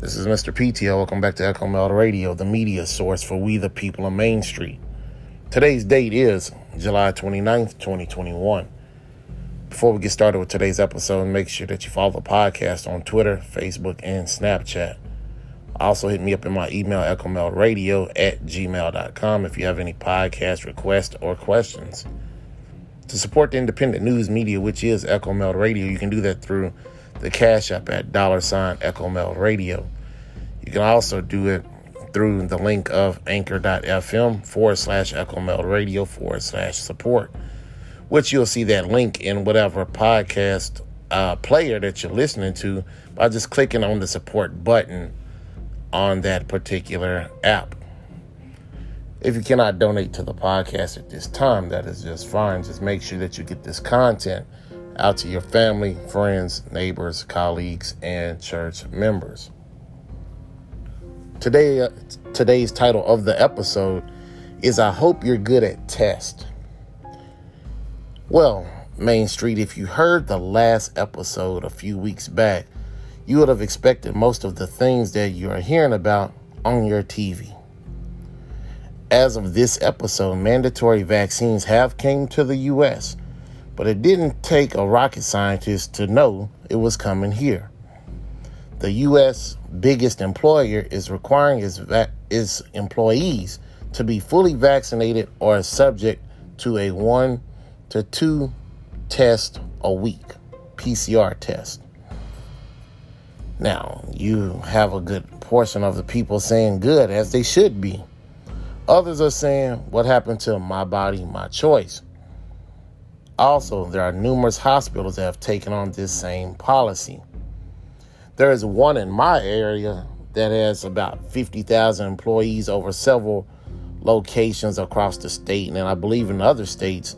This is Mr. PTO. Welcome back to Echo Meld Radio, the media source for we the people of Main Street. Today's date is July 29th, 2021. Before we get started with today's episode, make sure that you follow the podcast on Twitter, Facebook, and Snapchat. Also, hit me up in my email, echomeldradio at gmail.com, if you have any podcast requests or questions. To support the independent news media, which is Echo Meld Radio, you can do that through the Cash App at dollar sign Echo Meld Radio. You can also do it through the link of anchor.fm forward slash Echo Meld Radio forward slash support, which you'll see that link in whatever podcast uh, player that you're listening to by just clicking on the support button on that particular app. If you cannot donate to the podcast at this time, that is just fine. Just make sure that you get this content out to your family, friends, neighbors, colleagues, and church members. Today, uh, today's title of the episode is I Hope You're Good at Test. Well, Main Street, if you heard the last episode a few weeks back, you would have expected most of the things that you are hearing about on your TV. As of this episode, mandatory vaccines have came to the US but it didn't take a rocket scientist to know it was coming here. The U.S. biggest employer is requiring its, va- its employees to be fully vaccinated or subject to a one to two test a week, PCR test. Now, you have a good portion of the people saying good, as they should be. Others are saying, What happened to my body, my choice? Also, there are numerous hospitals that have taken on this same policy. There is one in my area that has about 50,000 employees over several locations across the state, and I believe in other states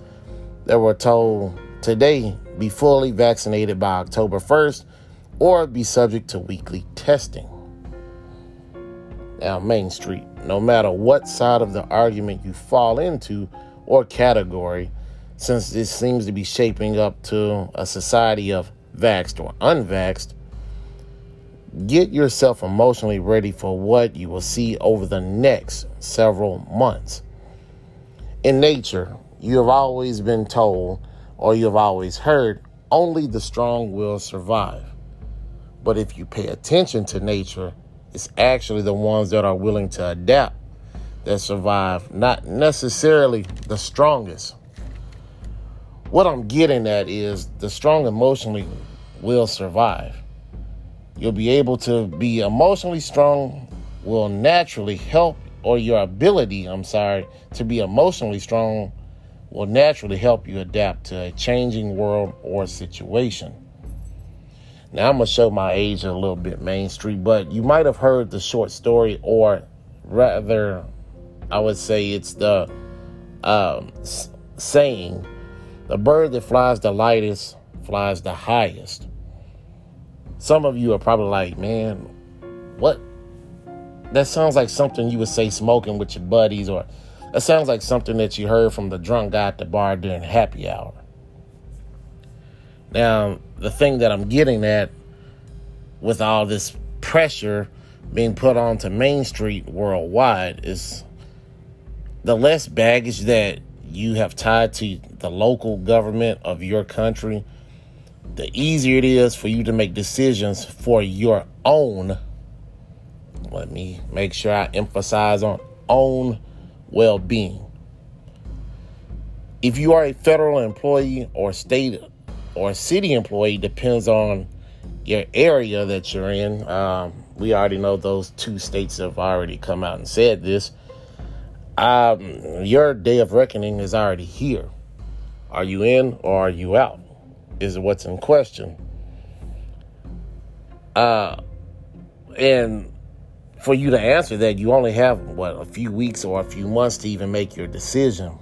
that were told today be fully vaccinated by October 1st or be subject to weekly testing. Now, Main Street, no matter what side of the argument you fall into or category, since this seems to be shaping up to a society of vaxxed or unvaxxed, get yourself emotionally ready for what you will see over the next several months. In nature, you have always been told, or you have always heard, only the strong will survive. But if you pay attention to nature, it's actually the ones that are willing to adapt that survive, not necessarily the strongest what I'm getting at is the strong emotionally will survive. You'll be able to be emotionally strong will naturally help, or your ability, I'm sorry, to be emotionally strong will naturally help you adapt to a changing world or situation. Now, I'm going to show my age a little bit, Main Street, but you might have heard the short story, or rather, I would say it's the um, saying the bird that flies the lightest flies the highest. Some of you are probably like, man, what? That sounds like something you would say smoking with your buddies, or that sounds like something that you heard from the drunk guy at the bar during happy hour. Now, the thing that I'm getting at with all this pressure being put onto Main Street worldwide is the less baggage that you have tied to the local government of your country, the easier it is for you to make decisions for your own. Let me make sure I emphasize on own well being. If you are a federal employee or state or city employee, depends on your area that you're in. Um, we already know those two states have already come out and said this um, your day of reckoning is already here. Are you in or are you out? Is what's in question. Uh, and for you to answer that, you only have what a few weeks or a few months to even make your decision.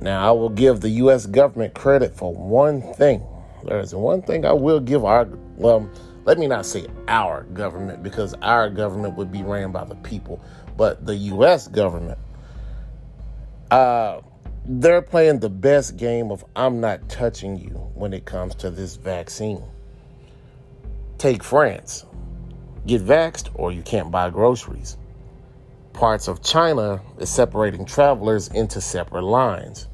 Now, I will give the U.S. government credit for one thing. There is one thing I will give our, well, let me not say our government because our government would be ran by the people but the U.S. government, uh, they're playing the best game of I'm not touching you when it comes to this vaccine. Take France. get vaxxed or you can't buy groceries. Parts of China is separating travelers into separate lines.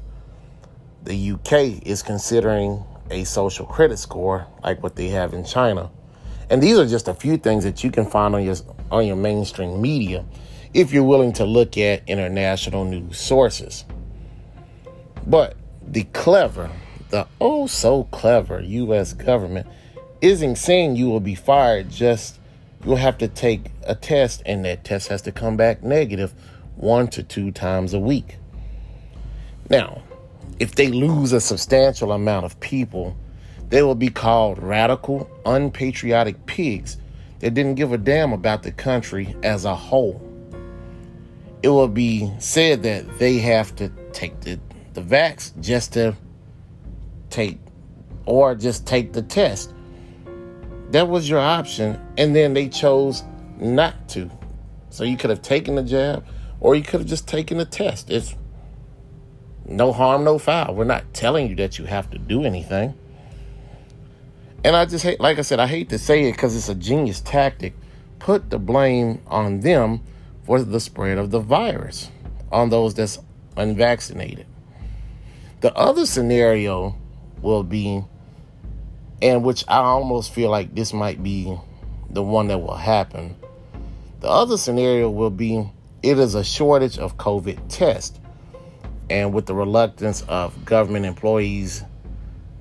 The UK is considering a social credit score like what they have in China. And these are just a few things that you can find on your on your mainstream media if you're willing to look at international news sources. But the clever, the oh so clever US government isn't saying you will be fired just you'll have to take a test and that test has to come back negative one to two times a week. Now, if they lose a substantial amount of people, they will be called radical, unpatriotic pigs that didn't give a damn about the country as a whole. It will be said that they have to take the, the vax just to take, or just take the test. That was your option, and then they chose not to. So you could have taken the jab, or you could have just taken the test. It's no harm, no foul. We're not telling you that you have to do anything. And I just hate, like I said, I hate to say it because it's a genius tactic. Put the blame on them for the spread of the virus, on those that's unvaccinated. The other scenario will be, and which I almost feel like this might be the one that will happen. The other scenario will be it is a shortage of COVID tests and with the reluctance of government employees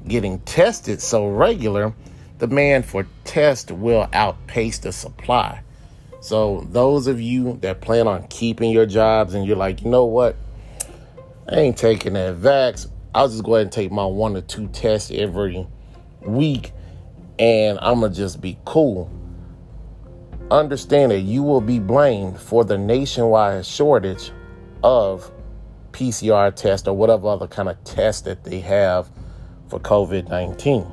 getting tested so regular, demand for tests will outpace the supply. So, those of you that plan on keeping your jobs and you're like, you know what, I ain't taking that vax, I'll just go ahead and take my one or two tests every week and I'm gonna just be cool. Understand that you will be blamed for the nationwide shortage of PCR test or whatever other kind of test that they have for COVID 19.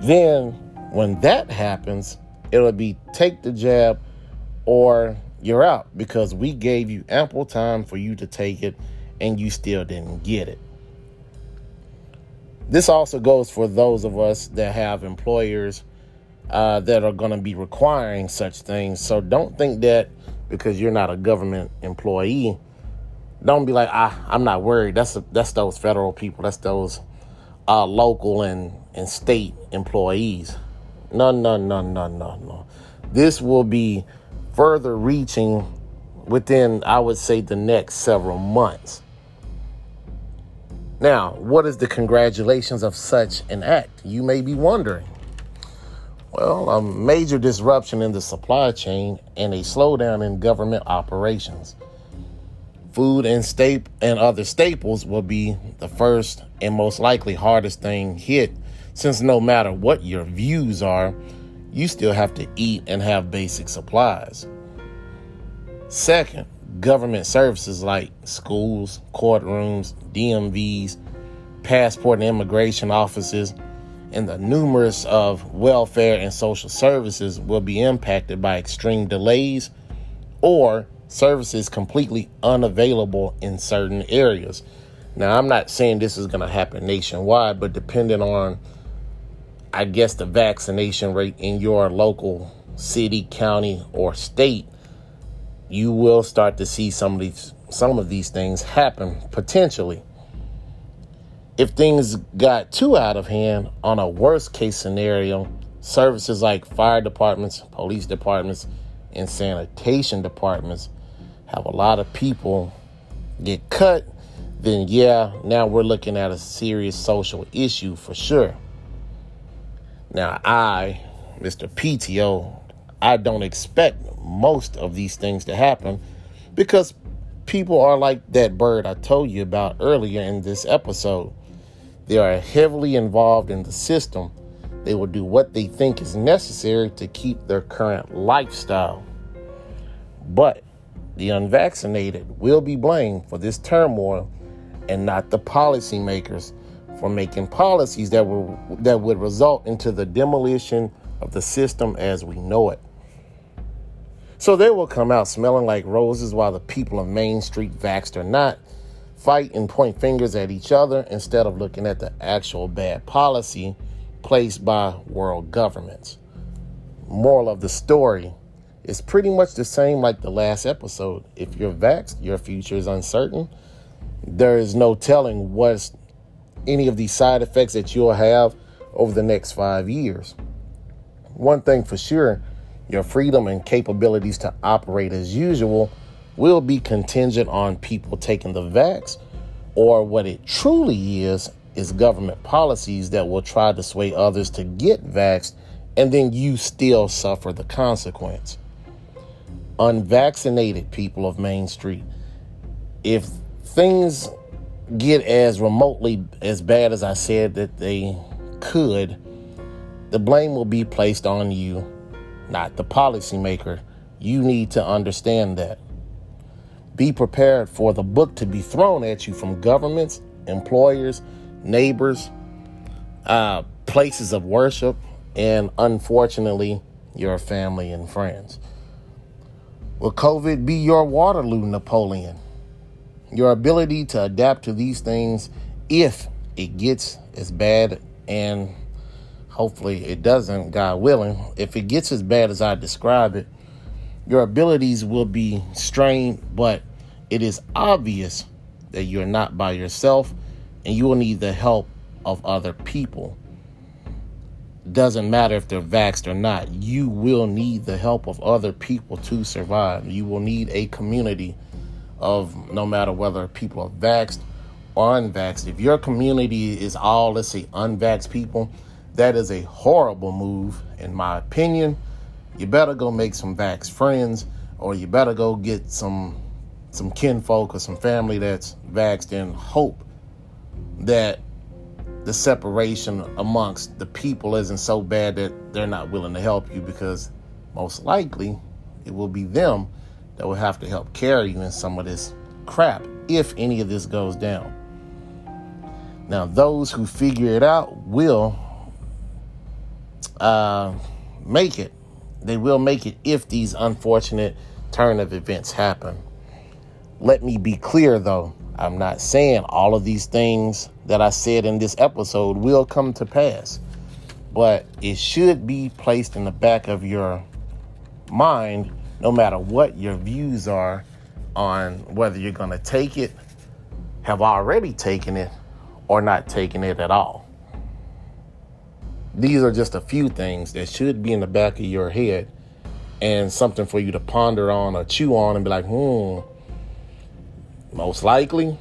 Then, when that happens, it'll be take the jab or you're out because we gave you ample time for you to take it and you still didn't get it. This also goes for those of us that have employers uh, that are going to be requiring such things. So don't think that because you're not a government employee don't be like, ah, I'm not worried. That's a, that's those federal people. That's those uh, local and, and state employees. No, no, no, no, no, no. This will be further reaching within, I would say, the next several months. Now, what is the congratulations of such an act? You may be wondering. Well, a major disruption in the supply chain and a slowdown in government operations food and staple and other staples will be the first and most likely hardest thing hit. Since no matter what your views are you still have to eat and have basic supplies. Second government services like schools courtrooms dmvs passport and immigration offices and the numerous of welfare and social services will be impacted by extreme delays or services completely unavailable in certain areas. Now, I'm not saying this is going to happen nationwide, but depending on, I guess, the vaccination rate in your local city, county, or state, you will start to see some of these some of these things happen potentially. If things got too out of hand, on a worst case scenario, services like fire departments, police departments, and sanitation departments have a lot of people get cut, then yeah, now we're looking at a serious social issue for sure. Now, I, Mr. PTO, I don't expect most of these things to happen because people are like that bird I told you about earlier in this episode. They are heavily involved in the system. They will do what they think is necessary to keep their current lifestyle. But the unvaccinated will be blamed for this turmoil and not the policymakers for making policies that will that would result into the demolition of the system as we know it. So they will come out smelling like roses while the people of Main Street, vaxxed or not, fight and point fingers at each other instead of looking at the actual bad policy placed by world governments. moral of the story is pretty much the same like the last episode. If you're vaxxed, your future is uncertain. There is no telling what's any of these side effects that you'll have over the next five years. One thing for sure, your freedom and capabilities to operate as usual will be contingent on people taking the vax, or what it truly is, is government policies that will try to sway others to get vaxxed, and then you still suffer the consequence. Unvaccinated people of Main Street, if things get as remotely as bad as I said that they could, the blame will be placed on you, not the policymaker. You need to understand that. Be prepared for the book to be thrown at you from governments, employers, neighbors, uh, places of worship, and unfortunately, your family and friends. Will COVID be your Waterloo Napoleon? Your ability to adapt to these things if it gets as bad and hopefully it doesn't, God willing. If it gets as bad as I describe it, your abilities will be strained, but it is obvious that you're not by yourself and you will need the help of other people. Doesn't matter if they're vaxxed or not, you will need the help of other people to survive. You will need a community of no matter whether people are vaxxed or unvaxxed. If your community is all, let's say, unvaxxed people, that is a horrible move, in my opinion. You better go make some vax friends, or you better go get some some kinfolk or some family that's vaxxed and hope that the separation amongst the people isn't so bad that they're not willing to help you because most likely it will be them that will have to help carry you in some of this crap if any of this goes down. Now, those who figure it out will uh, make it. They will make it if these unfortunate turn of events happen. Let me be clear though, I'm not saying all of these things that I said in this episode will come to pass, but it should be placed in the back of your mind no matter what your views are on whether you're going to take it, have already taken it, or not taking it at all. These are just a few things that should be in the back of your head and something for you to ponder on or chew on and be like, hmm, most likely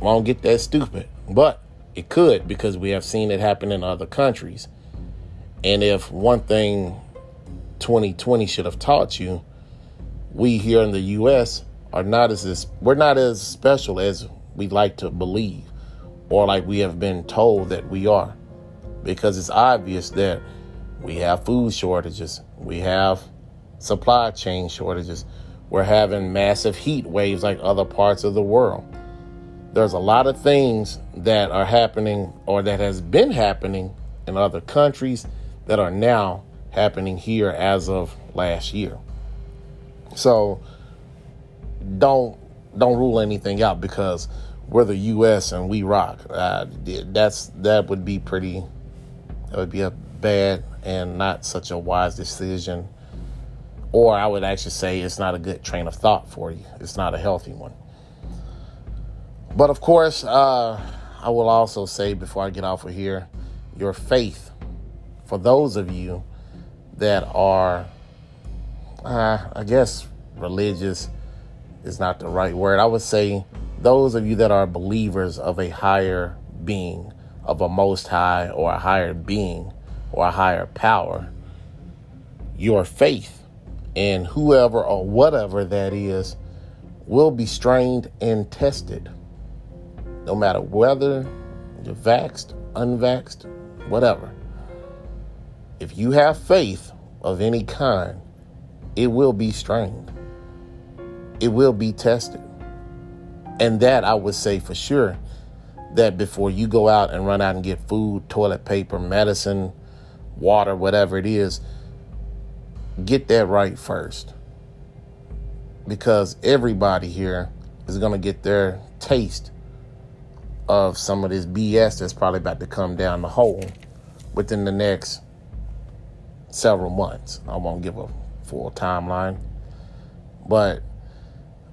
won't get that stupid. But it could because we have seen it happen in other countries. And if one thing 2020 should have taught you, we here in the US are not as we're not as special as we like to believe or like we have been told that we are because it's obvious that we have food shortages we have supply chain shortages we're having massive heat waves like other parts of the world there's a lot of things that are happening or that has been happening in other countries that are now happening here as of last year so don't don't rule anything out because we're the U.S. and we rock. Uh, that's that would be pretty. That would be a bad and not such a wise decision. Or I would actually say it's not a good train of thought for you. It's not a healthy one. But of course, uh, I will also say before I get off of here, your faith. For those of you that are, uh, I guess, religious is not the right word. I would say those of you that are believers of a higher being, of a most high or a higher being or a higher power, your faith in whoever or whatever that is will be strained and tested. No matter whether you're vaxxed, unvaxxed, whatever. If you have faith of any kind, it will be strained it will be tested. And that I would say for sure that before you go out and run out and get food, toilet paper, medicine, water, whatever it is, get that right first. Because everybody here is going to get their taste of some of this BS that's probably about to come down the hole within the next several months. I won't give a full timeline. But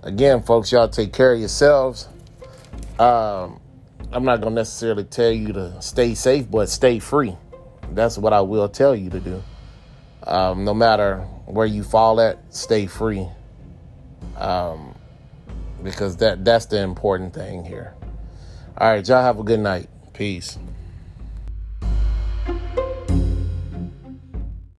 again, folks, y'all take care of yourselves. Um, I'm not going to necessarily tell you to stay safe, but stay free. That's what I will tell you to do. Um, no matter where you fall at, stay free. Um, because that that's the important thing here. All right, y'all have a good night. Peace.